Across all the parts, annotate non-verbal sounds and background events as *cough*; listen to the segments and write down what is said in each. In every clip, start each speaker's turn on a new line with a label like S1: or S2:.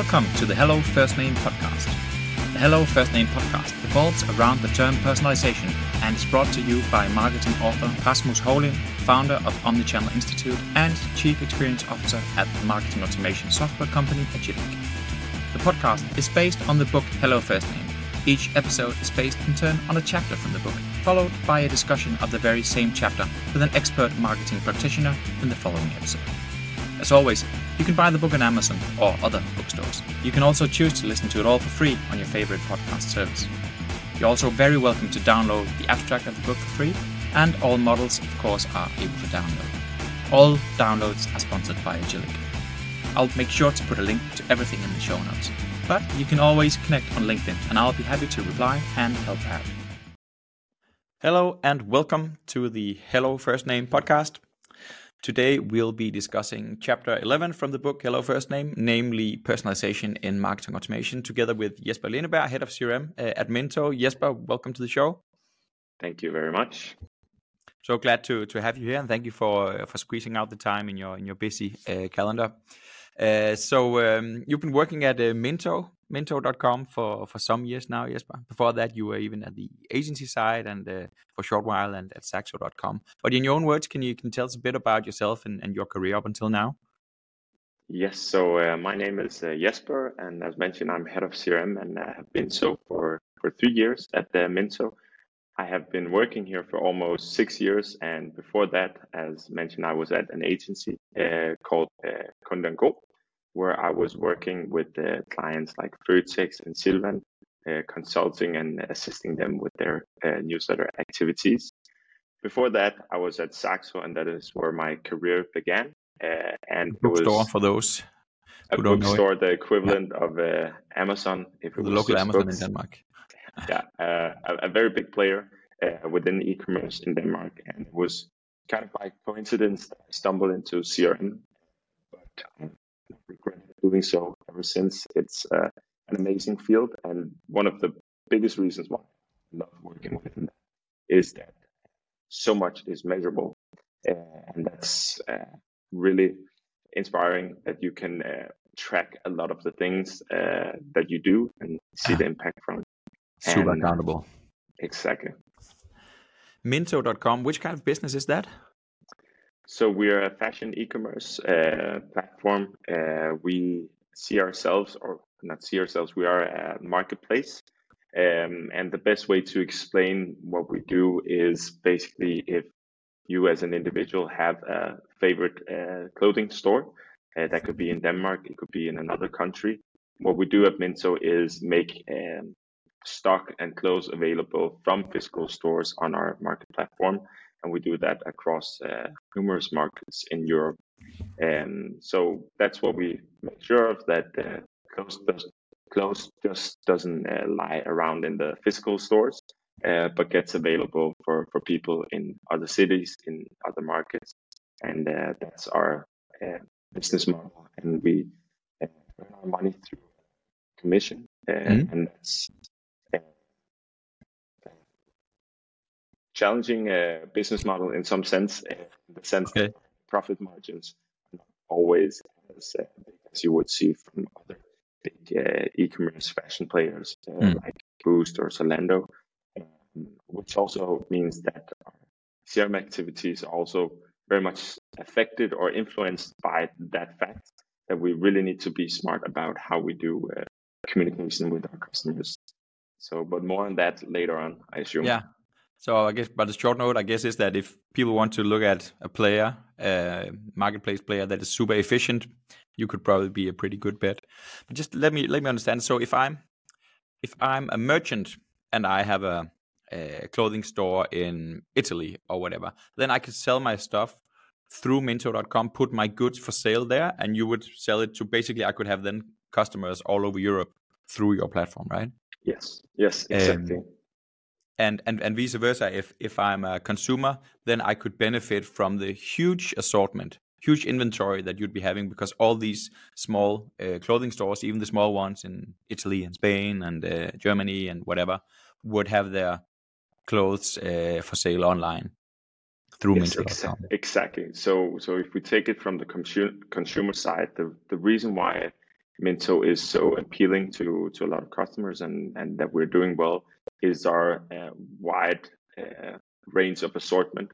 S1: Welcome to the Hello First Name podcast. The Hello First Name podcast revolves around the term personalization and is brought to you by marketing author Rasmus Houlind, founder of Omnichannel Institute and Chief Experience Officer at the marketing automation software company Agillic. The podcast is based on the book Hello First Name. Each episode is based in turn on a chapter from the book, followed by a discussion of the very same chapter with an expert marketing practitioner in the following episode. As always, you can buy the book on Amazon or other bookstores. You can also choose to listen to it all for free on your favorite podcast service. You're also very welcome to download the abstract of the book for free, and all models, of course, are able to download. All downloads are sponsored by Agillic. I'll make sure to put a link to everything in the show notes. But you can always connect on LinkedIn, and I'll be happy to reply and help out. Hello, and welcome to the Hello First Name podcast. Today we'll be discussing chapter 11 from the book Hello First Name, namely personalization in marketing automation, together with Jesper Lindeberg, head of CRM uh, at Miinto. Jesper, welcome to the show.
S2: Thank you very much.
S1: So glad to to have you here, and thank you for for squeezing out the time in your in your busy uh, calendar. Uh, so um, you've been working at uh, Miinto, Miinto.com for for some years now, Jesper. Before that, you were even at the agency side and uh, for a short while, and at Saxo.com. But in your own words, can you can tell us a bit about yourself and, and your career up until now?
S2: Yes. So uh, my name is uh, Jesper, and as mentioned, I'm head of CRM, and I have been so for for three years at the Miinto. I have been working here for almost six years, and before that, as mentioned, I was at an agency uh, called uh, Go, where I was working with uh, clients like Føtex and Silvan, uh, consulting and assisting them with their uh, newsletter activities. Before that, I was at Saxo, and that is where my career began. Uh, and
S1: bookstore for those
S2: a bookstore, the equivalent yeah. of uh, Amazon,
S1: if it the was local Amazon books. in Denmark. *laughs*
S2: yeah, uh, a, a, very big player within e-commerce in Denmark, and it was kind of by coincidence that I stumbled into CRM. But um, regretted doing so ever since. It's uh, an amazing field, and one of the biggest reasons why I love working with it is that so much is measurable, uh, and that's uh, really inspiring that you can uh, track a lot of the things uh, that you do and see the impact from it.
S1: Super and, accountable.
S2: Exactly.
S1: Miinto.com, which kind of business is that?
S2: So we're a fashion e-commerce uh, platform. Uh, we see ourselves, or not see ourselves, we are a marketplace. Um, and the best way to explain what we do is basically if you as an individual have a favorite uh, clothing store, uh, that could be in Denmark, it could be in another country. What we do at Miinto is make um, stock and clothes available from physical stores on our market platform and we do that across uh, numerous markets in Europe. And so that's what we make sure of that uh, clothes, does, just doesn't uh, lie around in the physical stores, uh, but gets available for, for people in other cities, in other markets. And uh, that's our uh, business model. And we earn our money through commission. Mm-hmm. And that's challenging uh, business model in some sense, in the sense okay. that profit margins are not always as uh, big as you would see from other big uh, e-commerce fashion players mm. like Boozt or Zalando, um, which also means that our CRM activities are also very much affected or influenced by that fact that we really need to be smart about how we do uh, communication with our customers. So, but more on that later on, I assume.
S1: Yeah, so I guess, but the short note, I guess, is that if people want to look at a player, a marketplace player that is super efficient, you could probably be a pretty good bet. But just let me let me understand. So if I'm if I'm a merchant and I have a, a clothing store in Italy or whatever, then I could sell my stuff through Miinto.com, put my goods for sale there, and you would sell it to basically I could have then customers all over Europe through your platform, right?
S2: Yes. Yes. Exactly. Um,
S1: and and and vice versa if if i'm a consumer then i could benefit from the huge assortment huge inventory that you'd be having because all these small uh, clothing stores even the small ones in italy and spain and uh, germany and whatever would have their clothes uh, for sale online through yes,
S2: exa- exactly. So so if we take it from the consumer consumer side the the reason why Miinto is so appealing to to a lot of customers and and that we're doing well is our uh, wide uh, range of assortment.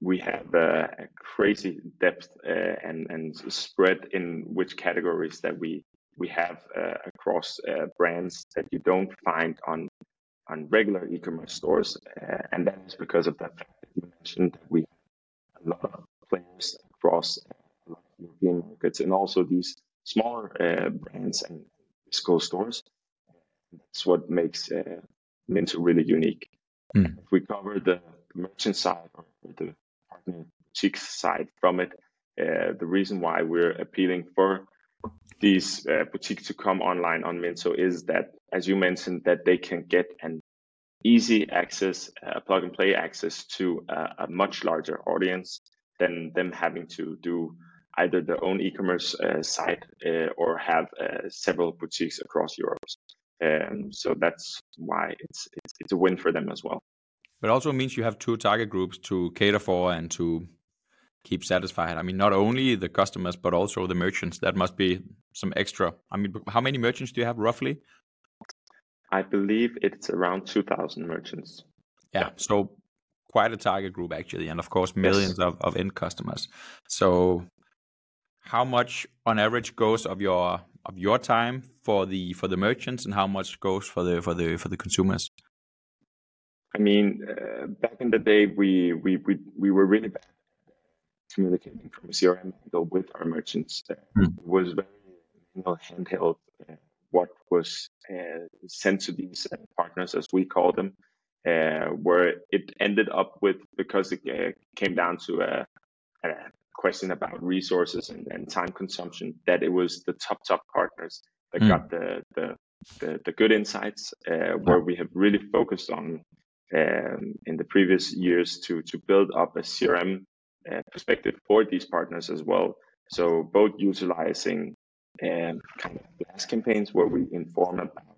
S2: We have a crazy depth uh, and and spread in which categories that we we have uh, across uh, brands that you don't find on on regular e-commerce stores, uh, and that is because of that fact that you mentioned that we have a lot of players across European markets and also these smaller uh, brands and physical stores. That's what makes uh, Miinto really unique. Mm. If we cover the merchant side or the partner boutique side from it, uh, the reason why we're appealing for these uh, boutiques to come online on Miinto is that, as you mentioned, that they can get an easy access, uh, plug and play access to a much larger audience than them having to do either their own e-commerce uh, site uh, or have uh, several boutiques across Europe. Um, so that's why it's, it's it's a win for them as well.
S1: But also means you have two target groups to cater for and to keep satisfied. I mean, not only the customers but also the merchants. That must be some extra. I mean, how many merchants do you have roughly?
S2: I believe it's around two thousand merchants.
S1: Yeah, yeah, so quite a target group actually, and of course millions yes. of, of end customers. So how much on average goes of your of your time for the for the merchants and how much goes for the for the for the consumers
S2: i mean uh, back in the day we we we, we were really bad communicating from a crm angle with our merchants uh, mm. it was very you know, handheld uh, what was uh, sent to these uh, partners as we call them uh, where it ended up with because it came down to a, a question about resources and, and time consumption that it was the top top partners that mm. got the, the the, the good insights uh, where we have really focused on um, in the previous years to to build up a CRM uh, perspective for these partners as well. So both utilizing um, kind of blast campaigns where we inform about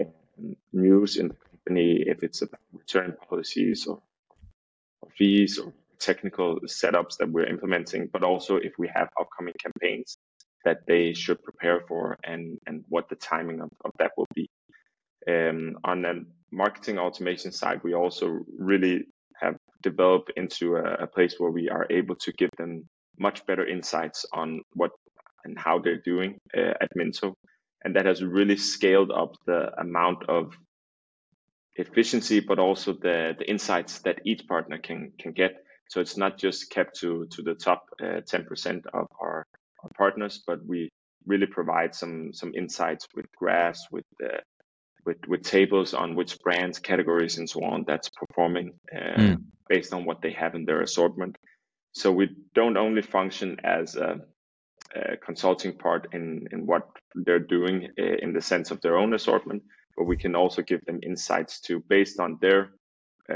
S2: um, news in the company, if it's about return policies or, or fees or technical setups that we're implementing, but also if we have upcoming campaigns that they should prepare for and, and what the timing of, of that will be. Um, on the marketing automation side, we also really have developed into a, a place where we are able to give them much better insights on what and how they're doing uh, at Miinto. And that has really scaled up the amount of efficiency, but also the, the insights that each partner can, can get so it's not just kept to to the top uh, 10% of our, our partners, but we really provide some some insights with graphs, with uh, with with tables on which brands, categories, and so on that's performing mm. based on what they have in their assortment. So we don't only function as a, consulting part in in what they're doing uh, in the sense of their own assortment, but we can also give them insights to based on their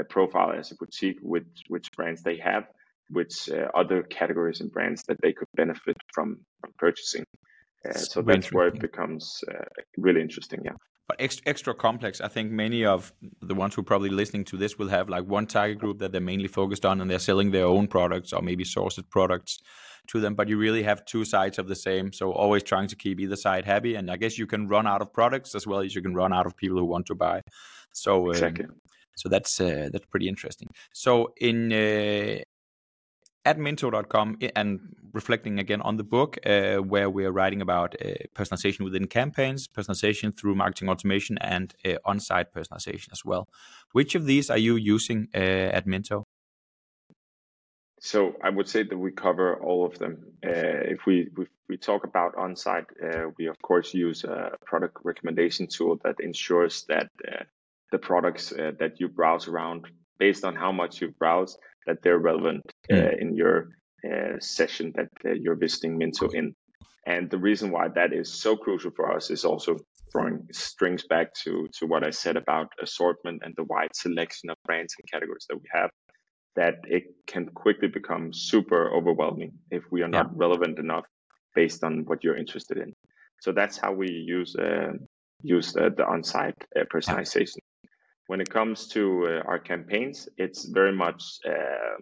S2: profile as a boutique, which which brands they have, which uh, other categories and brands that they could benefit from, from purchasing. Uh, so that's where it becomes uh, really interesting. Yeah.
S1: But extra, extra complex. I think many of the ones who are probably listening to this will have like one target group that they're mainly focused on, and they're selling their own products or maybe sourced products to them. But you really have two sides of the same. So always trying to keep either side happy. And I guess you can run out of products as well as you can run out of people who want to buy. So um, exactly. So that's uh, that's pretty interesting. So in uh, at miinto.com and reflecting again on the book uh, where we're writing about uh, personalization within campaigns, personalization through marketing automation, and uh, on-site personalization as well. Which of these are you using uh, at Miinto?
S2: So I would say that we cover all of them. Uh, if we if we talk about on-site, uh, we of course use a product recommendation tool that ensures that the products uh, that you browse around based on how much you browse that they're relevant uh, mm. in your uh, session that uh, you're visiting Miinto in. And the reason why that is so crucial for us is also throwing strings back to, to what I said about assortment and the wide selection of brands and categories that we have, that it can quickly become super overwhelming if we are not yeah. relevant enough based on what you're interested in. So that's how we use uh, use the, the on-site uh, personalization. When it comes to uh, our campaigns, it's very much uh,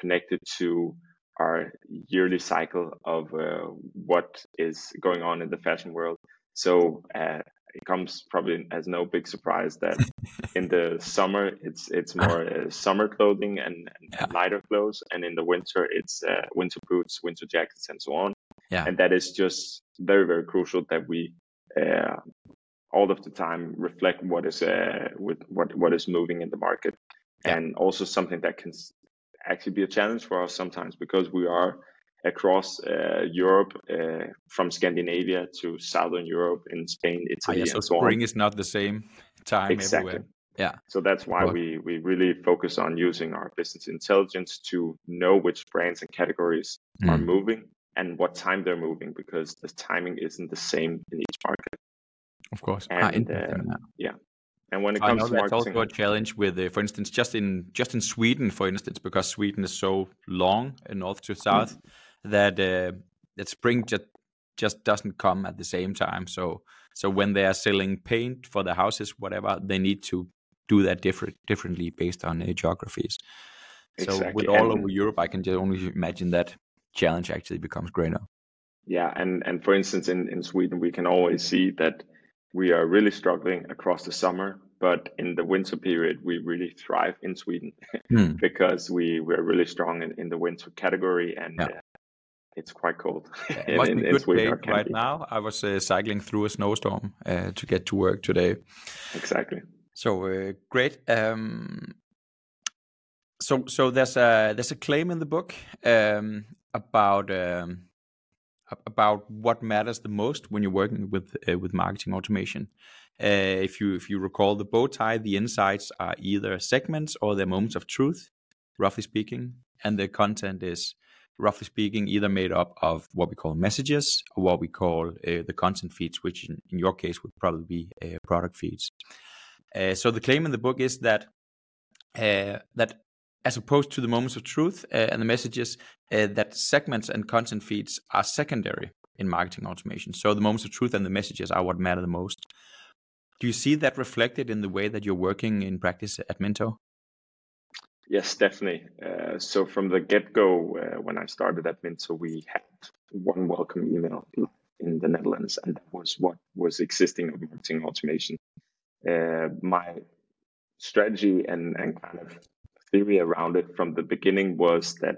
S2: connected to our yearly cycle of uh, what is going on in the fashion world. So uh, it comes probably as no big surprise that *laughs* in the summer it's it's more uh, summer clothing and, and yeah. lighter clothes, and in the winter it's uh, winter boots, winter jackets, and so on.
S1: Yeah.
S2: And that is just very very crucial that we uh, all of the time reflect what is uh, with what what is moving in the market, yeah. and also something that can actually be a challenge for us sometimes because we are across uh, Europe, uh, from Scandinavia to Southern Europe, in Spain, Italy,
S1: ah, yeah, so
S2: and so
S1: spring
S2: on.
S1: is not the same time
S2: exactly.
S1: everywhere. Yeah.
S2: So that's why we we really focus on using our business intelligence to know which brands and categories mm. are moving and what time they're moving because the timing isn't the same in each market.
S1: Of course.
S2: Ah, and uh, yeah. And when it comes
S1: I know
S2: to
S1: that's
S2: marketing,
S1: also a challenge with, uh, for instance, just in just in Sweden, for instance, because Sweden is so long, north to south. Mm that uh, that spring just just doesn't come at the same time. So so when they are selling paint for the houses, whatever, they need to do that different differently based on uh, geographies. Exactly. So with all and, over Europe, I can just only imagine that challenge actually becomes greater.
S2: Yeah, and and for instance, in in Sweden, we can always see that we are really struggling across the summer, but in the winter period, we really thrive in Sweden *laughs* hmm. because we we're really strong in, in the winter category and yeah. uh, it's quite cold.
S1: Yeah, *laughs* it must in, be good day right now. I was uh, cycling through a snowstorm uh, to get to work today.
S2: Exactly.
S1: So uh, great. Um, so so there's a there's a claim in the book um, about um, about what matters the most when you're working with uh, with marketing automation. Uh, if you if you recall the bow tie, the insights are either segments or they're moments of truth, roughly speaking, and the content is roughly speaking, either made up of what we call messages or what we call uh, the content feeds, which in, in, your case would probably be uh, product feeds. Uh, so the claim in the book is that uh, that as opposed to the moments of truth uh, and the messages, uh, that segments and content feeds are secondary in marketing automation. So the moments of truth and the messages are what matter the most. Do you see that reflected in the way that you're working in practice at Miinto?
S2: Yes, definitely. Uh, so from the get-go, uh, when I started at Miinto, we had one welcome email in the Netherlands, and that was what was existing of marketing automation. Uh, my strategy and, and kind of theory around it from the beginning was that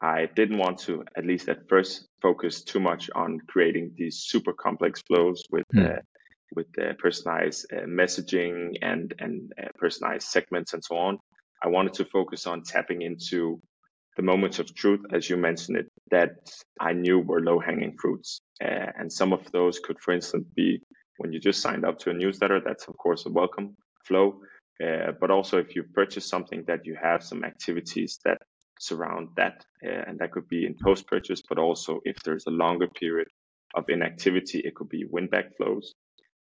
S2: I didn't want to, at least at first, focus too much on creating these super complex flows with mm. with personalized uh, messaging and and uh, personalized segments and so on. I wanted to focus on tapping into the moments of truth, as you mentioned it, that I knew were low hanging fruits. Uh, and some of those could, for instance, be when you just signed up to a newsletter, that's of course a welcome flow. Uh, but also if you purchase something that you have some activities that surround that, uh, and that could be in post purchase, but also if there's a longer period of inactivity, it could be win back flows.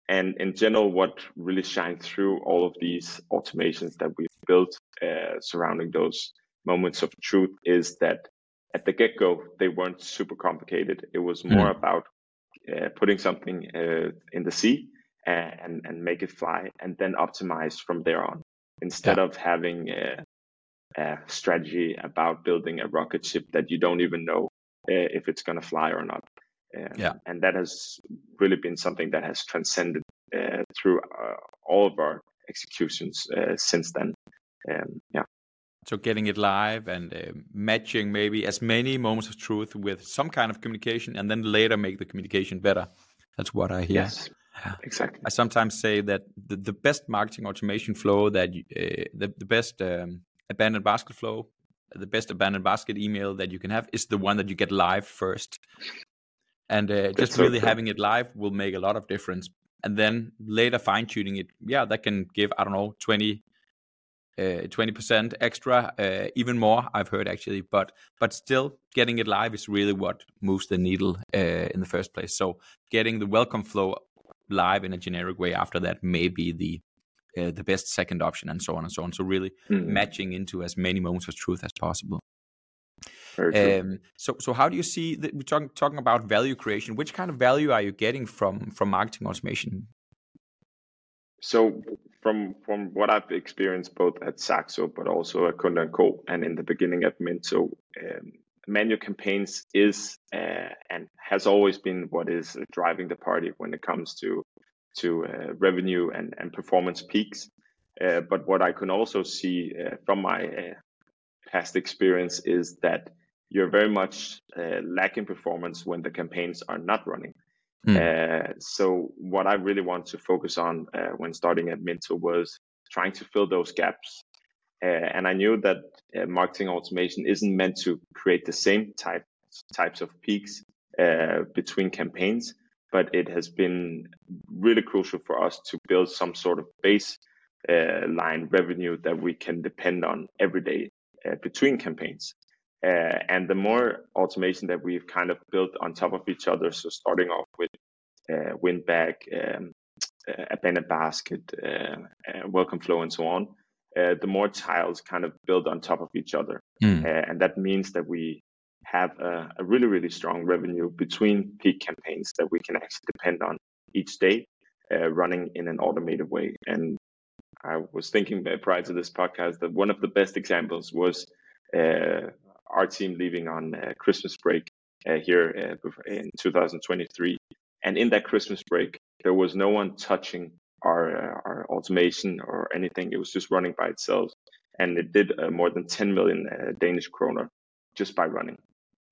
S2: And in general, what really shines through all of these automations that we've built uh, surrounding those moments of truth is that at the get go, they weren't super complicated. It was more mm. about uh, putting something uh, in the sea and, and make it fly and then optimize from there on instead yeah. of having a, a, strategy about building a rocket ship that you don't even know uh, if it's going to fly or not. Um,
S1: yeah.
S2: And that has really been something that has transcended uh, through uh, all of our executions uh, since then. Um, yeah.
S1: So getting it live and uh, matching maybe as many moments of truth with some kind of communication, and then later make the communication better. That's what I hear.
S2: Yes, exactly.
S1: I sometimes say that the, the best marketing automation flow, that uh, the the best um, abandoned basket flow, the best abandoned basket email that you can have is the one that you get live first. And uh, just really having it live will make a lot of difference. And then later fine tuning it yeah that can give i don't know 20 uh, 20% extra uh, even more i've heard actually. But but still getting it live is really what moves the needle uh, in the first place. So getting the welcome flow live in a generic way after that may be the uh, the best second option and so on and so on so really mm. matching into as many moments of truth as possible um, so, so how do you see that we're talking talking about value creation? Which kind of value are you getting from from marketing automation?
S2: So, from from what I've experienced both at Saxo, but also at Kunde and Co, and in the beginning at Miinto, um, manual campaigns is uh, and has always been what is driving the party when it comes to to uh, revenue and, and performance peaks. Uh, but what I can also see uh, from my uh, past experience is that you're very much uh, lacking performance when the campaigns are not running. Mm. so what I really want to focus on when starting at Miinto was trying to fill those gaps and I knew that uh, marketing automation isn't meant to create the same type types of peaks uh, between campaigns, but it has been really crucial for us to build some sort of base uh, line revenue that we can depend on every day uh, between campaigns. Uh, and the more automation that we've kind of built on top of each other, so starting off with Winback, um, Abandoned Basket, Welcome Flow, and so on, uh, the more tiles kind of build on top of each other. Mm. Uh, and that means that we have a, a, really, really strong revenue between peak campaigns that we can actually depend on each day uh, running in an automated way. And I was thinking prior to this podcast that one of the best examples was uh, our team leaving on uh, Christmas break uh, here in 2023. And in that Christmas break, there was no one touching our uh, our automation or anything. It was just running by itself, and it did uh, more than 10 million uh, Danish kroner just by running.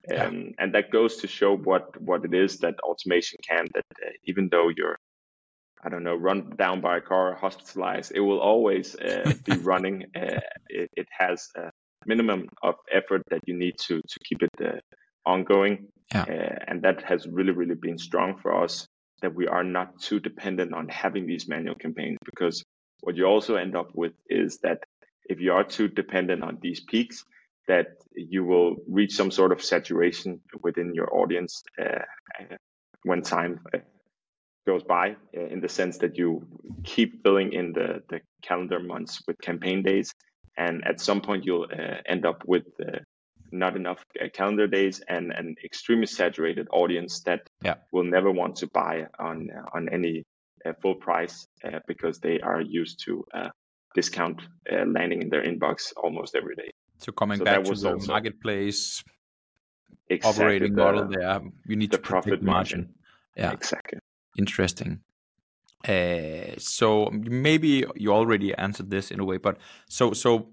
S2: Yeah. Um, and that goes to show what what it is that automation can. That uh, even though you're I don't know, run down by a car, hospitalized, it will always uh, be *laughs* running. Uh, it, it, has a minimum of effort that you need to to keep it ongoing, yeah. and that has really really been strong for us that we are not too dependent on having these manual campaigns because what you also end up with is that if you are too dependent on these peaks that you will reach some sort of saturation within your audience uh, when time uh, goes by uh, in the sense that you keep filling in the, the calendar months with campaign days. And at some point you'll uh, end up with uh, not enough uh, calendar days and an extremely saturated audience that yeah. will never want to buy on uh, on any uh, full price uh, because they are used to uh, discount uh, landing in their inbox almost every day.
S1: So coming so back to the marketplace exactly operating the, model there, you need
S2: the
S1: to
S2: profit margin. margin.
S1: Yeah,
S2: exactly.
S1: Interesting. so maybe you already answered this in a way, but so so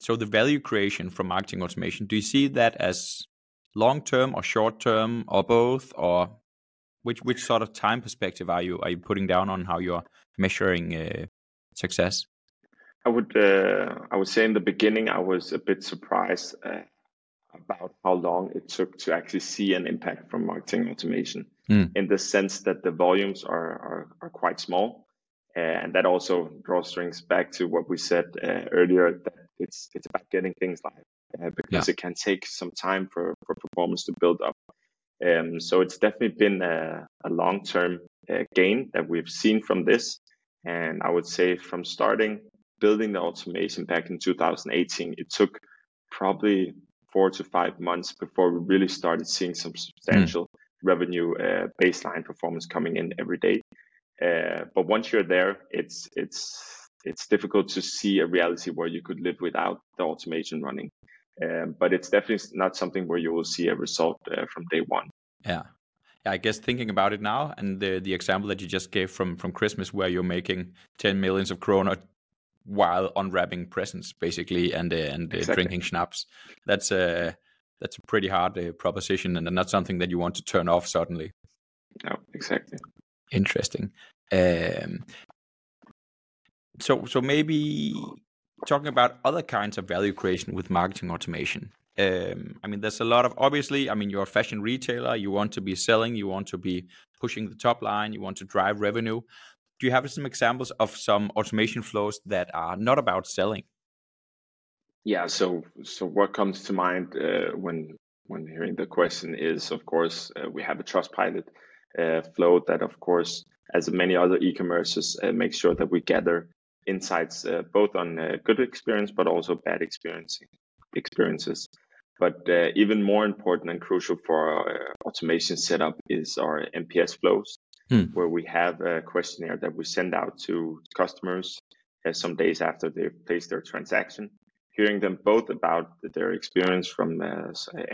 S1: so the value creation from marketing automation, do you see that as long term or short term or both, or which which sort of time perspective are you are you putting down on how you're measuring uh, success?
S2: I would uh, I would say in the beginning I was a bit surprised uh, about how long it took to actually see an impact from marketing automation, mm. in the sense that the volumes are are, are quite small, and that also draws strings back to what we said uh, earlier that it's it's about getting things live uh, because yeah. it can take some time for, for performance to build up. Um, so it's definitely been a, a long term uh, gain that we've seen from this. And I would say from starting building the automation back in 2018, it took probably four to five months before we really started seeing some substantial mm. revenue uh, baseline performance coming in every day. Uh, but once you're there, it's it's it's difficult to see a reality where you could live without the automation running. Um, but it's definitely not something where you will see a result uh, from day one.
S1: Yeah. I guess thinking about it now, and the the example that you just gave from from Christmas, where you're making ten millions of krona while unwrapping presents, basically, and uh, and uh, exactly. drinking schnapps, that's a that's a pretty hard uh, proposition, and not something that you want to turn off suddenly.
S2: No, exactly.
S1: Interesting. Um, so so maybe talking about other kinds of value creation with marketing automation. Um, I mean, there's a lot of obviously. I mean, you're a fashion retailer. You want to be selling. You want to be pushing the top line. You want to drive revenue. Do you have some examples of some automation flows that are not about selling?
S2: Yeah. So so what comes to mind uh, when when hearing the question is, of course, uh, we have a Trustpilot uh, flow that, of course, as many other e-commerces, uh, make sure that we gather insights uh, both on uh, good experience but also bad experience experiences. But uh, even more important and crucial for our automation setup is our NPS flows, hmm. where we have a questionnaire that we send out to customers some days after they've placed their transaction. hearing them both about their experience from a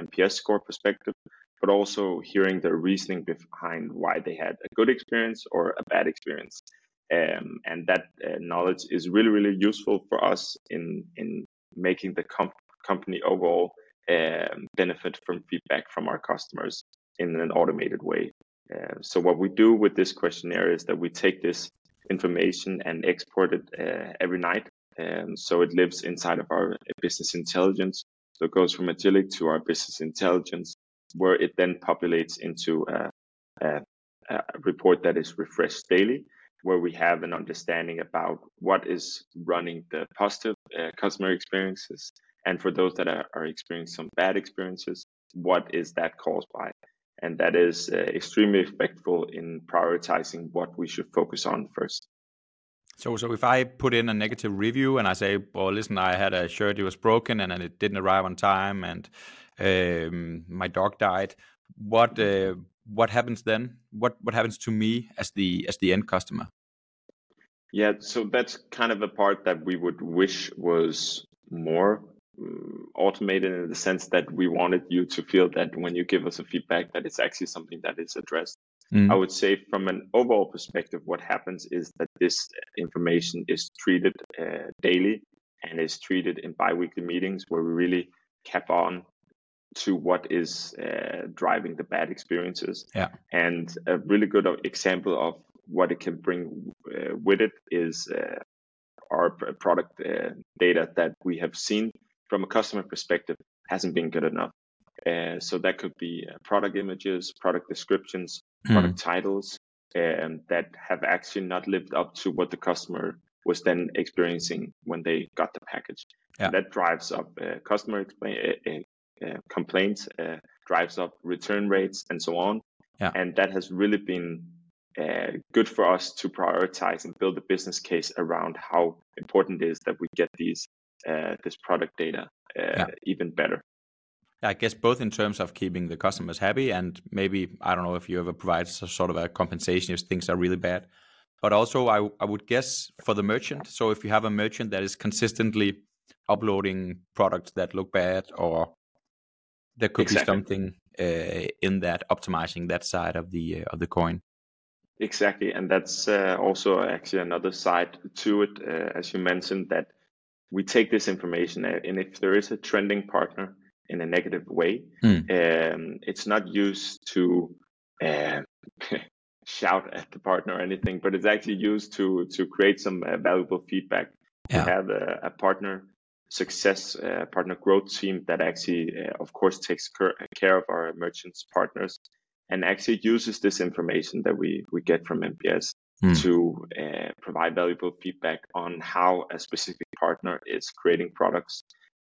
S2: NPS score perspective, but also hearing their reasoning behind why they had a good experience or a bad experience. Um, and that uh, knowledge is really, really useful for us in in making the comp- company overall um, benefit from feedback from our customers in an automated way. Uh, so what we do with this questionnaire is that we take this information and export it uh, every night. Um, so it lives inside of our business intelligence. So it goes from Agillic to our business intelligence, where it then populates into a, a, a report that is refreshed daily, where we have an understanding about what is running the positive uh, customer experiences, and for those that are, are experiencing some bad experiences, what is that caused by? and that is uh, extremely effective in prioritizing what we should focus on first.
S1: So, so if I put in a negative review and I say, "Well, listen, I had a shirt; it was broken, and and it didn't arrive on time, and um, my dog died," what uh, what happens then? What what happens to me as the as the end customer?
S2: Yeah, so that's kind of a part that we would wish was more Mm, automated in the sense that we wanted you to feel that when you give us a feedback that it's actually something that is addressed mm. i would say from an overall perspective what happens is that this information is treated uh, daily and is treated in biweekly meetings where we really cap on to what is uh, driving the bad experiences
S1: yeah.
S2: and a really good example of what it can bring uh, with it is uh, our product uh, data that we have seen from a customer perspective hasn't been good enough. Uh, so that could be uh, product images, product descriptions, mm. product titles um, that have actually not lived up to what the customer was then experiencing when they got the package. Yeah. That drives up uh, customer explain, uh, complaints, drives up return rates, and so on.
S1: Yeah.
S2: And that has really been good for us to prioritize and build a business case around how important it is that we get these uh, this product data uh, yeah. even better.
S1: I guess both in terms of keeping the customers happy and maybe I don't know if you ever provide sort of a compensation if things are really bad, but also I I would guess for the merchant. So if you have a merchant that is consistently uploading products that look bad, or there could exactly. be something uh, in that optimizing that side of the uh, of the coin.
S2: Exactly, and that's uh, also actually another side to it, uh, as you mentioned that we take this information and if there is a trending partner in a negative way, mm. um, it's not used to uh, *laughs* shout at the partner or anything, but it's actually used to to create some uh, valuable feedback. Yeah. We have a, a partner success uh, partner growth team that actually, uh, of course, takes care of our merchants partners and actually uses this information that we we get from NPS mm. to uh, provide valuable feedback on how a specific partner is creating products,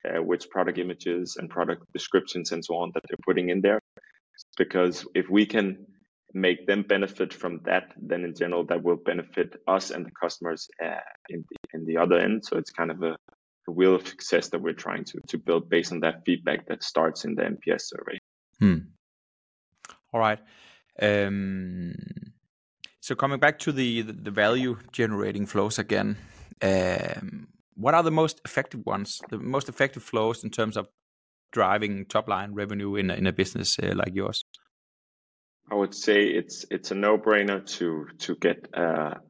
S2: uh, which product images and product descriptions and so on that they're putting in there. Because if we can make them benefit from that, then in general that will benefit us and the customers uh, in the in the other end. So it's kind of a, of success that we're trying to to build based on that feedback that starts in the NPS survey.
S1: Hmm. All right. Um, so coming back to the the, the value generating flows again, um, what are the most effective ones? The most effective flows in terms of driving top line revenue in a, in a business uh, like yours?
S2: I would say it's it's a no brainer to to get a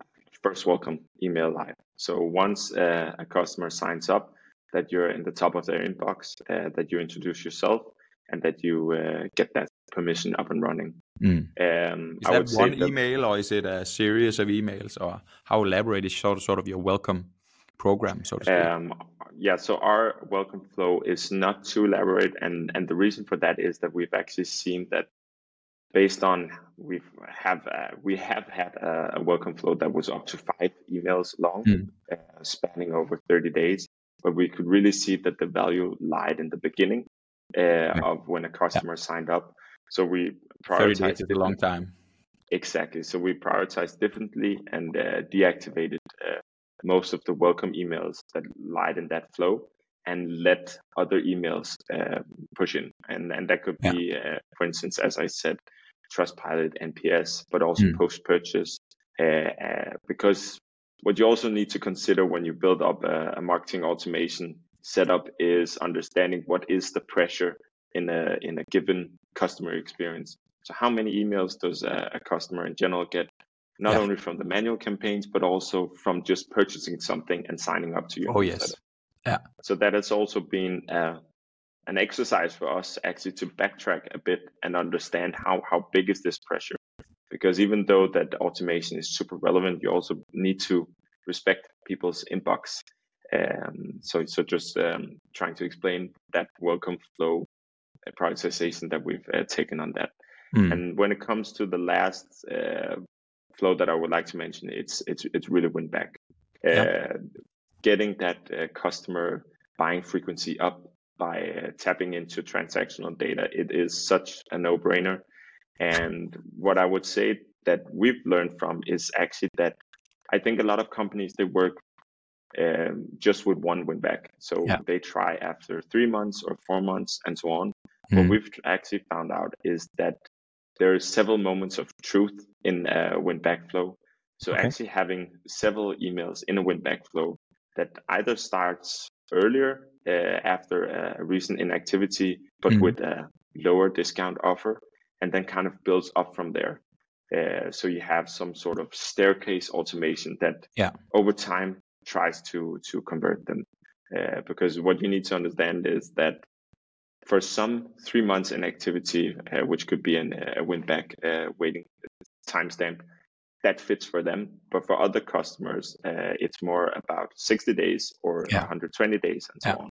S2: first welcome email live. So once uh, a customer signs up, that you're in the top of their inbox, uh, that you introduce yourself, and that you uh, get that permission up and running.
S1: Mm. Um, is that one email or is it a series of emails or how elaborate is sort of, sort of your welcome program, so to speak? Um,
S2: yeah, so our welcome flow is not too elaborate, and and the reason for that is that we've actually seen that based on we've have uh, we have had a, a, welcome flow that was up to five emails long, mm. uh, spanning over thirty days, but we could really see that the value lied in the beginning uh, of when a customer yeah. signed up. So we
S1: prioritize a long time.
S2: Exactly. So we prioritized differently and uh, deactivated uh, most of the welcome emails that lied in that flow and let other emails uh, push in. And and that could yeah. be, uh, for instance, as I said, Trustpilot, NPS, but also mm. post purchase. Uh, uh, because what you also need to consider when you build up a, a marketing automation setup is understanding what is the pressure in a in a given customer experience. So how many emails does a, a customer in general get, not yeah. only from the manual campaigns but also from just purchasing something and signing up to your.
S1: Oh yes. Yeah.
S2: So that has also been uh, an exercise for us actually to backtrack a bit and understand how how big is this pressure? Because even though that automation is super relevant you also need to respect people's inbox. Um, so so just um, trying to explain that welcome flow uh, prioritization that we've uh, taken on that. Mm. and when it comes to the last uh, flow that i would like to mention it's it's it's really win back. Uh, getting that uh, customer buying frequency up by uh, tapping into transactional data. It is such a no brainer. And what I would say that we've learned from is actually that I think a lot of companies they work um, just with one win back. So yeah. they try after three months or four months and so on. Mm. What we've actually found out is that there are several moments of truth in a win back flow. So okay. actually having several emails in a win back flow that either starts earlier uh, after a recent inactivity, but mm. with a lower discount offer, and then kind of builds up from there. Uh, so you have some sort of staircase automation that
S1: yeah.
S2: over time tries to to convert them. Uh, because what you need to understand is that for some three months inactivity, uh, which could be an, a win back uh, waiting timestamp, that fits for them. But for other customers, uh, it's more about 60 days or yeah. 120 days and so yeah. on.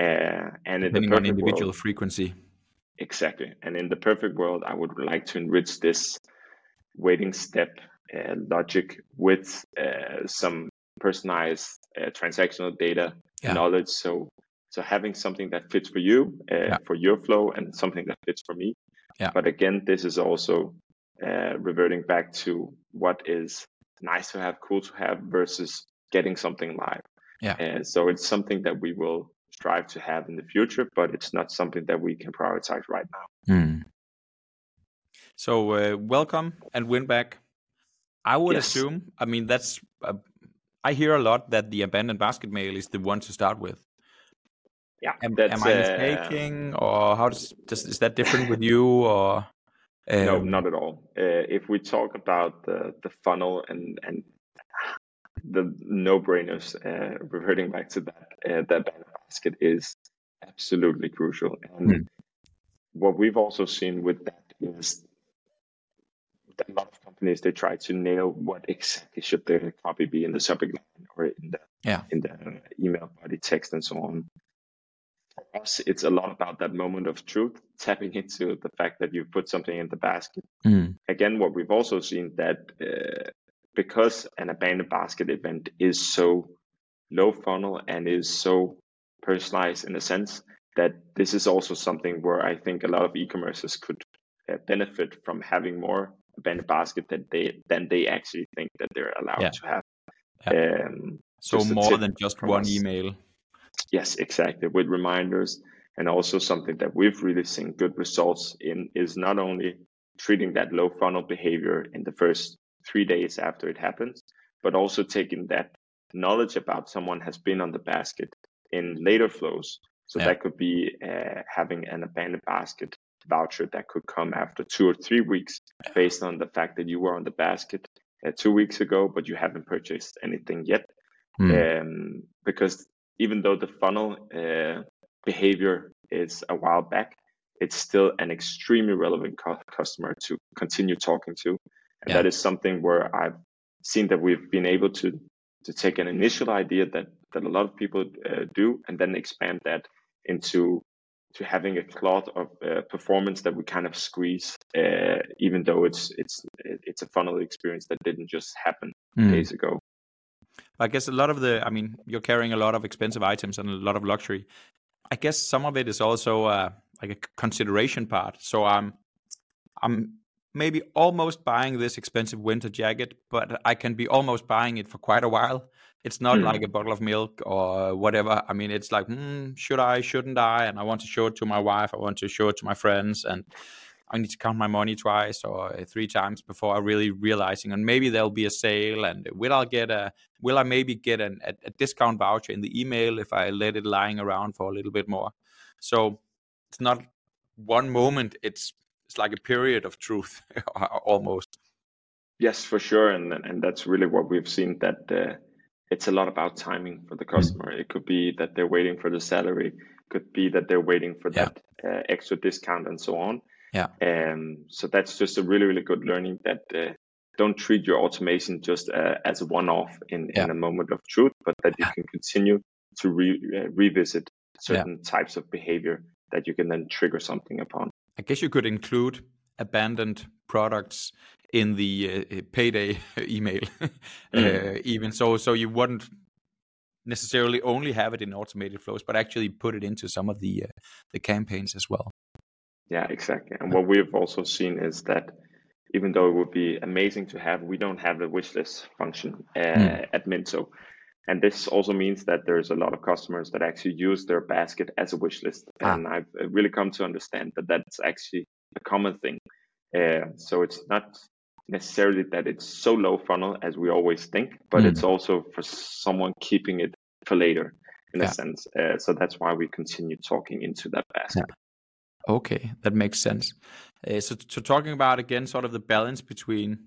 S2: Uh, and
S1: depending on individual world, frequency.
S2: Exactly. And in the perfect world, I would like to enrich this waiting step uh, logic with uh, some personalized uh, transactional data yeah. knowledge. So, so having something that fits for you, uh, for your flow, and something that fits for me.
S1: Yeah.
S2: But again, this is also uh, reverting back to what is nice to have, cool to have versus getting something live.
S1: Yeah.
S2: And so it's something that we will strive to have in the future, but it's not something that we can prioritize right now.
S1: Mm. So uh, welcome and win back. I would yes. assume. I mean, that's. Uh, I hear a lot that the abandoned basket mail is the one to start with.
S2: Yeah,
S1: am, am I uh, mistaken, uh, or how does, does is that different with you, or?
S2: Um, no, not at all. Uh, if we talk about the, the funnel and, and the no-brainers, uh, reverting back to that, uh, that basket is absolutely crucial. And mm. what we've also seen with that is that a lot of companies they try to nail what exactly should their copy be in the subject line or in the
S1: yeah.
S2: in the email body text and so on for us, it's a lot about that moment of truth, tapping into the fact that you put something in the basket.
S1: Mm.
S2: Again, what we've also seen that uh, because an abandoned basket event is so low funnel and is so personalized in a sense that this is also something where I think a lot of e-commerces could uh, benefit from having more abandoned basket that they than they actually think that they're allowed
S1: yeah.
S2: to have.
S1: Yeah. Um, so more than just one us. email.
S2: Yes, exactly. With reminders. And also something that we've really seen good results in is not only treating that low funnel behavior in the first three days after it happens, but also taking that knowledge about someone has been on the basket in later flows. So yeah. that could be uh, having an abandoned basket voucher that could come after two or three weeks based on the fact that you were on the basket uh, two weeks ago, but you haven't purchased anything yet. Mm. Um, because even though the funnel uh, behavior is a while back, it's still an extremely relevant cu- customer to continue talking to. And yeah. that is something where I've seen that we've been able to to take an initial idea that that a lot of people uh, do and then expand that into to having a cloth of uh, performance that we kind of squeeze uh, even though it's it's it's a funnel experience that didn't just happen mm. days ago
S1: I guess a lot of the, I mean, you're carrying a lot of expensive items and a lot of luxury. I guess some of it is also uh, like a consideration part. So I'm, I'm maybe almost buying this expensive winter jacket, but I can be almost buying it for quite a while. It's not mm. like a bottle of milk or whatever. I mean, it's like, mm, should I, shouldn't I? And I want to show it to my wife. I want to show it to my friends. And I need to count my money twice or three times before I really realizing, and maybe there'll be a sale, and will I get a, will I maybe get an, a, a discount voucher in the email if I let it lying around for a little bit more? So it's not one moment; it's it's like a period of truth *laughs* almost.
S2: Yes, for sure, and and that's really what we've seen that. Uh, it's a lot about timing for the mm. customer. It could be that they're waiting for the salary, could be that they're waiting for yeah. that uh, extra discount and so on.
S1: Yeah.
S2: Um. So that's just a really really good learning that uh, don't treat your automation just uh, as a one-off in, yeah. in a moment of truth, but that you can continue to re- uh, revisit certain types of behavior that you can then trigger something upon.
S1: I guess you could include abandoned products in the uh, payday *laughs* email. *laughs* Mm. uh, even so so you wouldn't necessarily only have it in automated flows but actually put it into some of the uh, the campaigns as well.
S2: Yeah exactly. And what we've also seen is that even though it would be amazing to have we don't have the wish list function mm. at Miinto. And this also means that there's a lot of customers that actually use their basket as a wish list. Ah. and i've uh, really come to understand that that's actually a common thing. Uh, so it's not necessarily that it's so low funnel as we always think, but mm. it's also for someone keeping it for later in yeah. a sense. Uh, so that's why we continue talking into that basket.
S1: Yeah. Okay, that makes sense. Uh, so, so talking about again, sort of the balance between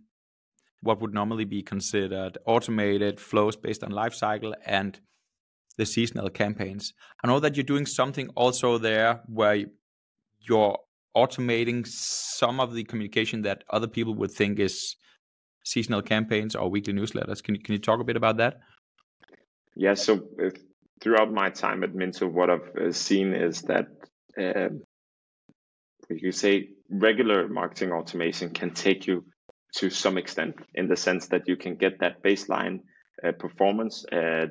S1: what would normally be considered automated flows based on life cycle and the seasonal campaigns. I know that you're doing something also there where you're automating some of the communication that other people would think is seasonal campaigns or weekly newsletters. Can you can you talk a bit about that?
S2: Yeah. So uh, throughout my time at Miinto, what I've uh, seen is that uh, you say regular marketing automation can take you to some extent in the sense that you can get that baseline uh, performance, uh,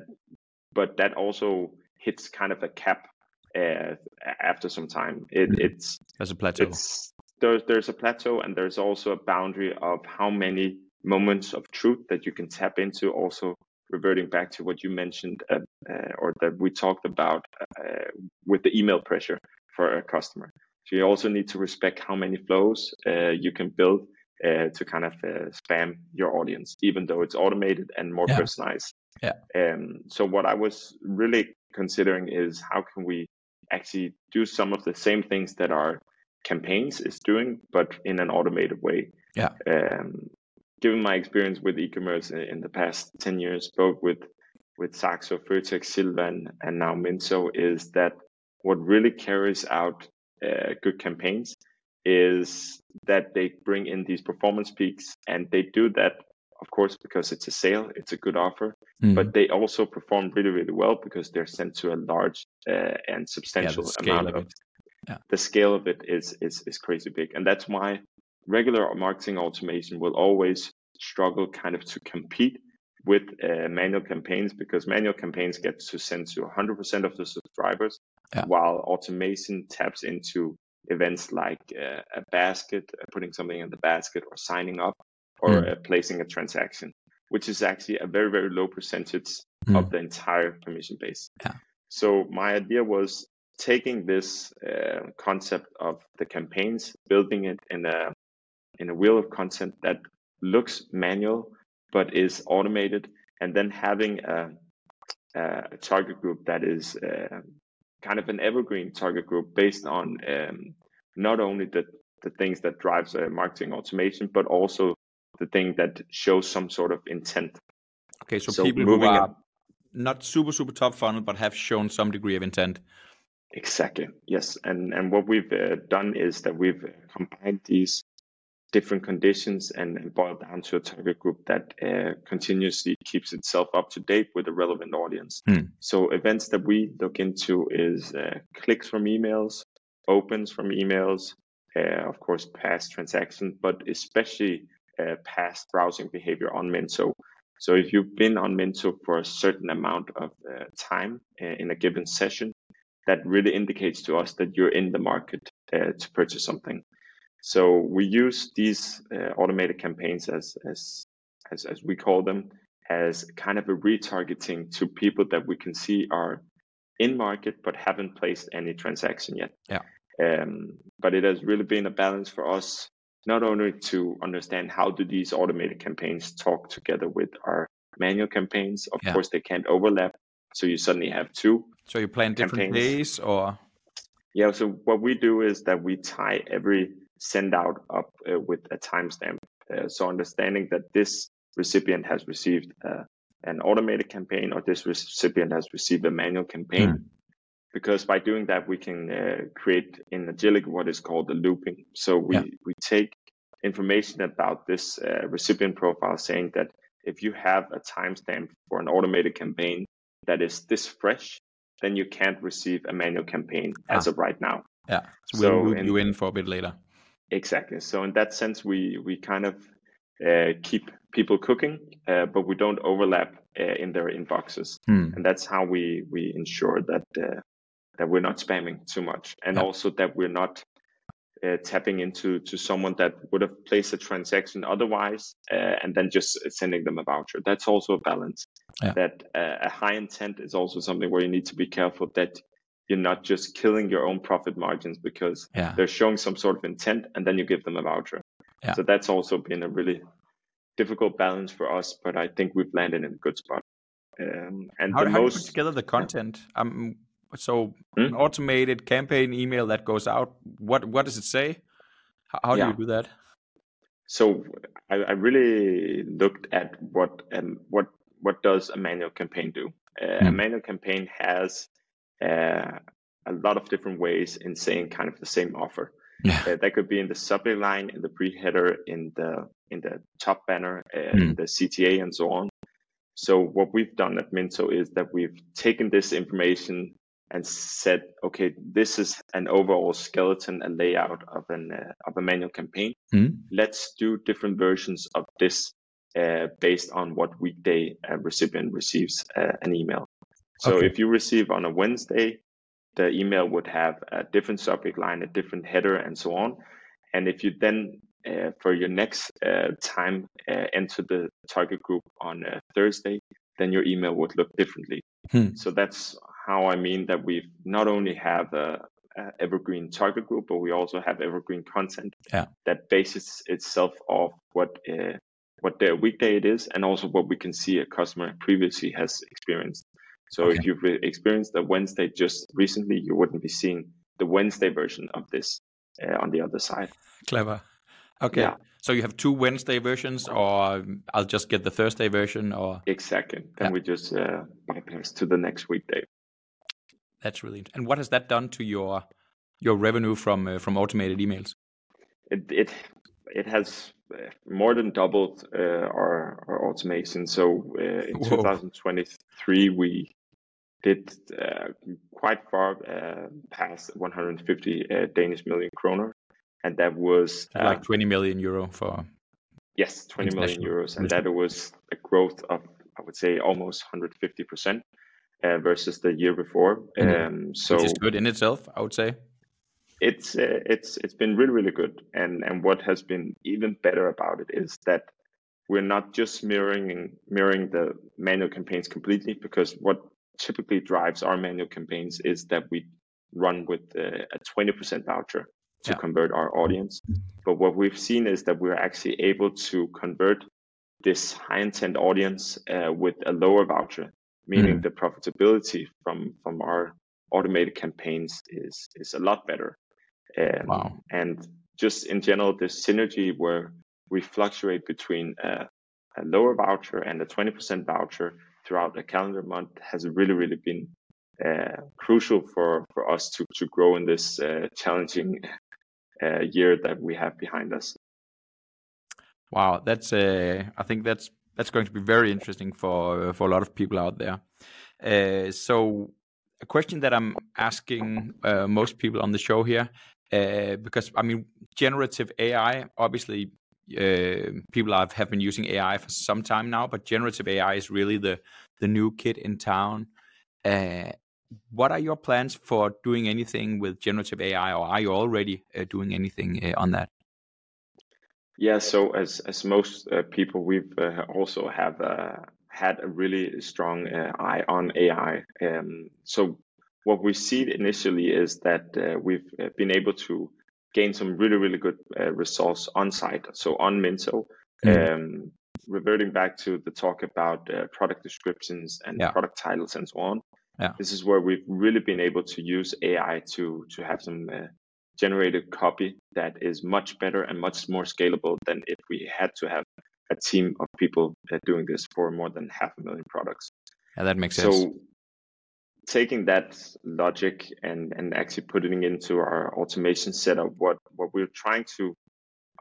S2: but that also hits kind of a cap uh, after some time. It, mm-hmm. it's
S1: there's a plateau.
S2: It's, there's there's a plateau, and there's also a boundary of how many moments of truth that you can tap into. Also, reverting back to what you mentioned, uh, uh, or that we talked about uh, with the email pressure for a customer. So you also need to respect how many flows uh, you can build uh, to kind of spam your audience, even though it's automated and more yeah. personalized.
S1: Yeah.
S2: Um, so what I was really considering is how can we actually do some of the same things that our campaigns is doing, but in an automated way.
S1: Yeah.
S2: Um, given my experience with e-commerce in, in, the past 10 years, both with with Saxo, Føtex, Silvan, and now Miinto, is that what really carries out uh, good campaigns is that they bring in these performance peaks, and they do that, of course, because it's a sale, it's a good offer, mm. but they also perform really, really well because they're sent to a large uh, and substantial yeah, amount of, of yeah. the scale of it is, is is crazy big, and that's why regular marketing automation will always struggle kind of to compete with uh, manual campaigns because manual campaigns get to send to 100% of the subscribers, yeah. while automation taps into events like uh, a basket, uh, putting something in the basket, or signing up, or mm. placing a transaction which is actually a very, very low percentage mm. of the entire commission base.
S1: Yeah.
S2: So my idea was taking this uh, concept of the campaigns, building it in a in a wheel of content that looks manual but is automated, and then having a, a target group that is uh, kind of an evergreen target group based on um, not only the the things that drives uh, marketing automation, but also the thing that shows some sort of intent.
S1: Okay, so, so people who are not super super top funnel but have shown some degree of intent.
S2: Exactly. Yes, and and what we've uh, done is that we've combined these different conditions and, boiled down to a target group that uh, continuously keeps itself up to date with a relevant audience.
S1: Hmm.
S2: So events that we look into is uh, clicks from emails, opens from emails, uh, of course past transactions, but especially uh, past browsing behavior on Miinto. So if you've been on Miinto for a certain amount of uh, time uh, in a given session, that really indicates to us that you're in the market uh, to purchase something. So we use these uh, automated campaigns as, as as as we call them as kind of a retargeting to people that we can see are in market but haven't placed any transaction yet.
S1: Yeah.
S2: Um, but it has really been a balance for us, not only to understand how do these automated campaigns talk together with our manual campaigns. Of
S1: Yeah.
S2: course, they can't overlap, so you suddenly have two.
S1: So you plan different
S2: Campaigns.
S1: days, or
S2: Yeah. So what we do is that we tie every send out up uh, with a timestamp. Uh, so understanding that this recipient has received uh, an automated campaign or this recipient has received a manual campaign.
S1: Hmm.
S2: Because by doing that, we can uh, create in Agillic what is called the looping. So we,
S1: Yeah.
S2: we take information about this uh, recipient profile saying that if you have a timestamp for an automated campaign that is this fresh, then you can't receive a manual campaign as
S1: Ah.
S2: of right now.
S1: yeah, so
S2: So
S1: we'll loop
S2: in-
S1: you in for a bit later.
S2: Exactly. So in that sense, we we kind of uh, keep people cooking, uh, but we don't overlap uh, in their inboxes,
S1: Hmm.
S2: and that's how we we ensure that uh, that we're not spamming too much, and
S1: Yeah.
S2: also that we're not uh, tapping into to someone that would have placed a transaction otherwise, uh, and then just sending them a voucher. That's also a balance.
S1: Yeah.
S2: That uh, a high intent is also something where you need to be careful that you're not just killing your own profit margins because
S1: Yeah,
S2: they're showing some sort of intent and then you give them a voucher.
S1: Yeah.
S2: So that's also been a really difficult balance for us, but I think we've landed in a good spot. Um, and
S1: how,
S2: the
S1: how do you
S2: most
S1: put together the content? Um, so
S2: Hmm?
S1: an automated campaign email that goes out. What what does it say? How, how do you do that?
S2: so I, I really looked at what um, what what does a manual campaign do. Uh, A
S1: Hmm.
S2: manual campaign has uh, a lot of different ways in saying kind of the same offer.
S1: Yeah,
S2: Uh, that could be in the subject line, in the pre-header, in the in the top banner, uh, in the CTA, and so on. So what we've done at Miinto is that we've taken this information and said, okay, this is an overall skeleton and layout of an uh, of a manual campaign.
S1: Hmm.
S2: Let's do different versions of this uh, based on what weekday a recipient receives uh, an email. So
S1: Okay.
S2: if you receive on a Wednesday, the email would have a different subject line, a different header, and so on. And if you then, uh, for your next uh, time, uh, enter the target group on uh, Thursday, then your email would look differently.
S1: Hmm.
S2: So that's how I mean that we not only have a, a evergreen target group, but we also have evergreen content
S1: Yeah.
S2: that bases itself off what uh, what their weekday it is, and also what we can see a customer previously has experienced. So if you've experienced a Wednesday just recently, you wouldn't be seeing the Wednesday version of this uh, on the other side.
S1: clever. Okay,
S2: Yeah.
S1: so you have two Wednesday versions, or I'll just get the Thursday version, or
S2: Exactly. Then
S1: Yeah.
S2: we just uh, bypass to the next weekday.
S1: That's really. And what has that done to your your revenue from uh, from automated emails?
S2: It it it has uh, more than doubled uh, our our automation. So uh, in
S1: Whoa.
S2: 2023 we did uh, quite far uh, past 150 uh, Danish million kroner, and that was uh,
S1: like 20 million euro for.
S2: Yes, 20 million euros. And that was a growth of, I would say, almost 150% uh, versus the year before.
S1: Mhm.
S2: Um, so
S1: which is good in itself, I would say.
S2: it's uh, it's it's been really really good. And and what has been even better about it is that we're not just mirroring mirroring the manual campaigns completely because what typically drives our manual campaigns is that we run with uh, a 20% voucher to
S1: Yeah.
S2: convert our audience. But what we've seen is that we're actually able to convert this high intent audience uh, with a lower voucher, meaning
S1: Mhm.
S2: the profitability from from our automated campaigns is is a lot better. Um,
S1: Wow.
S2: And just in general, this synergy where we fluctuate between a, a lower voucher and a 20% voucher throughout a calendar month has really, really been uh, crucial for, for us to, to grow in this uh, challenging uh, year that we have behind us.
S1: Wow, that's I think that's that's going to be very interesting for for a lot of people out there. Uh, so, a question that I'm asking uh, most people on the show here, uh, because I mean, generative AI, obviously, uh, people have, have been using AI for some time now, but generative AI is really the the new kid in town. Uh, what are your plans for doing anything with generative AI, or are you already uh, doing anything on that?
S2: Yeah, so as as most uh, people, we've uh, also have uh, had a really strong uh, eye on AI. Um, so what we see initially is that uh, we've uh, been able to gain some really really good uh, results on site. So on Miinto, mm. um, reverting back to the talk about uh, product descriptions and yeah. product titles and so on. Yeah. This is where we've really been able to use AI to to have some uh, generated copy that is much better and much more scalable than if we had to have a team of people uh, doing this for more than half a million products.
S1: Yeah, that makes sense.
S2: So taking that logic and and actually putting it into our automation setup, what what we're trying to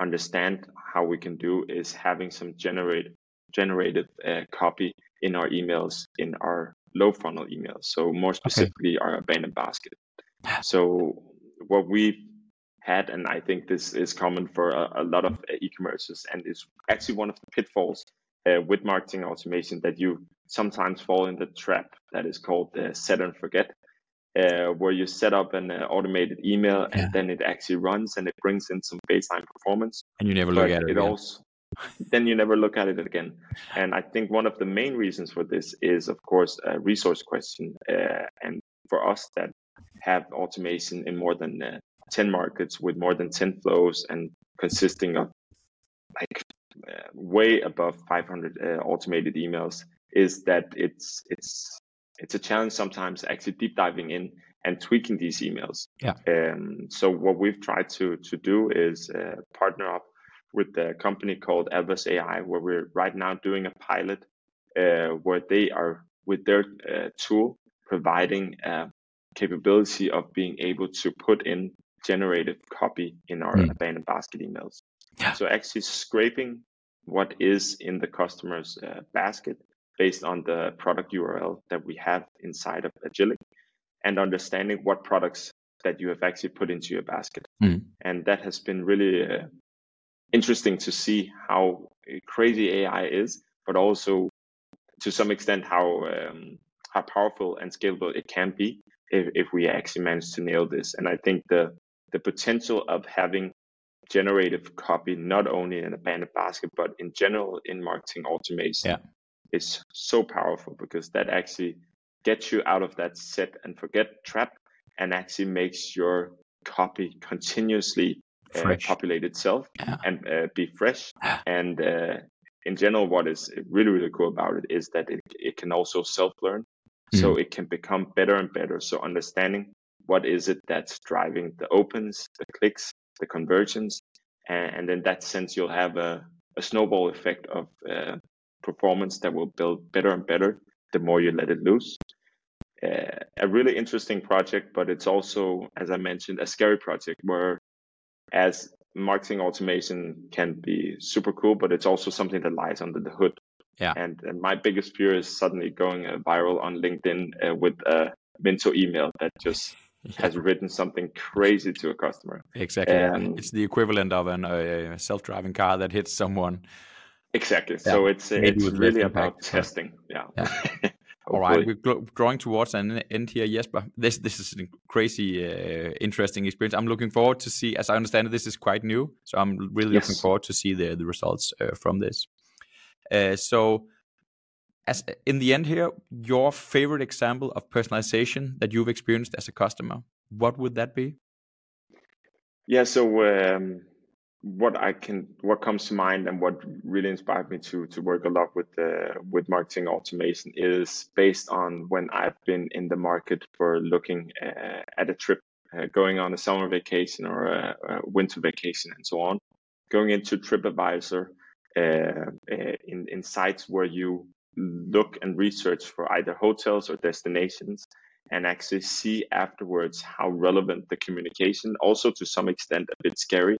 S2: understand how we can do is having some generate generated uh, copy in our emails in our low funnel emails. So more specifically, okay. our abandoned basket. *sighs* So what we've had, and I think this is common for a, a lot of uh, e-commerces, and is actually one of the pitfalls uh, with marketing automation that you sometimes fall in the trap that is called uh, set and forget, uh, where you set up an uh, automated email and then it actually runs and it brings in some baseline performance.
S1: And you never look at it. It again. also
S2: then you never look at it again. And I think one of the main reasons for this is, of course, a resource question. Uh, and for us that have automation in more than uh, 10 markets with more than 10 flows and consisting of like uh, way above 500 uh, automated emails is that it's it's it's a challenge sometimes actually deep diving in and tweaking these emails.
S1: Yeah.
S2: Um, so what we've tried to to do is uh, partner up with a company called Elvis AI, where we're right now doing a pilot uh, where they are with their uh, tool providing a capability of being able to put in generated copy in our mm. abandoned basket emails. Yeah. So actually scraping what is in the customer's uh, basket based on the product URL that we have inside of Agillic and understanding what products that you have actually put into your basket. Mm. And that has been really uh, interesting to see how crazy AI is, but also to some extent how um, how powerful and scalable it can be if, if we actually manage to nail this. And I think the the potential of having generative copy not only in a abandoned basket but in general in marketing automation yeah. is so powerful because that actually gets you out of that set and forget trap and actually makes your copy continuously uh, populate itself yeah. and uh, be fresh. *sighs* and uh, in general, what is really really cool about it is that it it can also self learn, mm. so it can become better and better. So understanding what is it that's driving the opens, the clicks, the conversions, and, and in that sense, you'll have a, a snowball effect of uh, performance that will build better and better the more you let it loose. Uh, a really interesting project, but it's also, as I mentioned, a scary project where as marketing automation can be super cool, but it's also something that lies under the hood.
S1: Yeah.
S2: And, and my biggest fear is suddenly going uh, viral on LinkedIn uh, with a Miinto email that just yeah. has written something crazy to a customer.
S1: Exactly. Um, it's the equivalent of an, uh, self-driving car that hits someone.
S2: Exactly. Yeah. So it's Maybe it's really about testing. Yeah. yeah. *laughs*
S1: All right, we're drawing towards an end here, yes, but this this is a crazy, uh, interesting experience. I'm looking forward to see. As I understand it, this is quite new, so I'm really yes. looking forward to see the the results uh, from this. Uh, so, as in the end here, your favorite example of personalization that you've experienced as a customer, what would that be?
S2: Yeah, so um, what I can what comes to mind and what really inspired me to to work a lot with uh, with marketing automation is based on when I've been in the market for looking uh, at a trip, uh, going on a summer vacation or a, a, winter vacation and so on, going into TripAdvisor uh, uh, in in sites where you look and research for either hotels or destinations and actually see afterwards how relevant the communication also to some extent a bit scary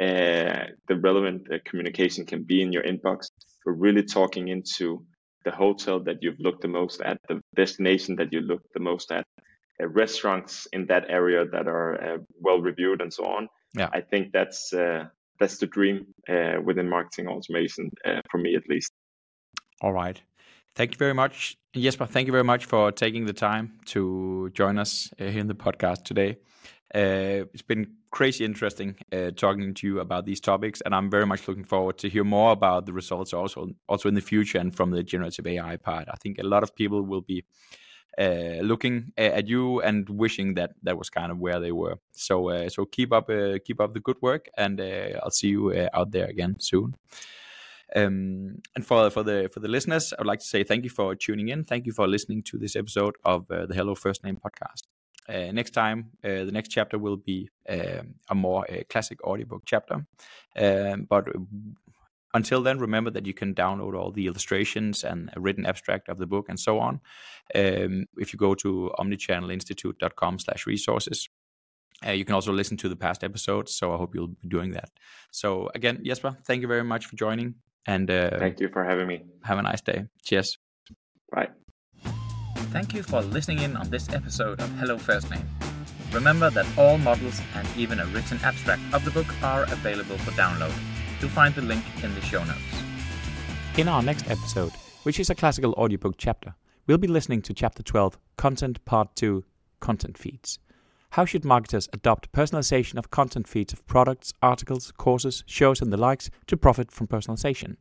S2: uh, the relevant uh, communication can be in your inbox. We're really talking into the hotel that you've looked the most at, the destination that you looked the most at, uh, restaurants in that area that are uh, well reviewed, and so on.
S1: Yeah.
S2: I think that's uh, that's the dream uh, within marketing automation for me, at least.
S1: All right. Thank you very much, Jesper. Thank you very much for taking the time to join us here in the podcast today. Uh, it's been crazy interesting uh, talking to you about these topics, and I'm very much looking forward to hear more about the results also also in the future and from the generative AI part. I think a lot of people will be uh, looking at you and wishing that that was kind of where they were. So uh, so keep up uh, keep up the good work, and uh, I'll see you uh, out there again soon. Um, and for for the for the listeners, I would like to say thank you for tuning in. Thank you for listening to this episode of the Hello First Name podcast. Uh, next time, uh, the next chapter will be um, a more uh, classic audiobook chapter. Um, but until then, remember that you can download all the illustrations and a written abstract of the book and so on. Um, if you go to omnichannelinstitute.com slash resources, uh, you can also listen to the past episodes. So I hope you'll be doing that. So again, Jesper, thank you very much for joining. And uh,
S2: thank you for having me.
S1: Have a nice day. Cheers.
S2: Bye.
S3: Thank you for listening in on this episode of Hello First Name. Remember that all models and even a written abstract of the book are available for download. You'll find the link in the show notes.
S4: In our next episode, which is a classical audiobook chapter, we'll be listening to Chapter 12, Content Part 2 Content Feeds. How should marketers adopt personalization of content feeds of products, articles, courses, shows, and the likes to profit from personalization?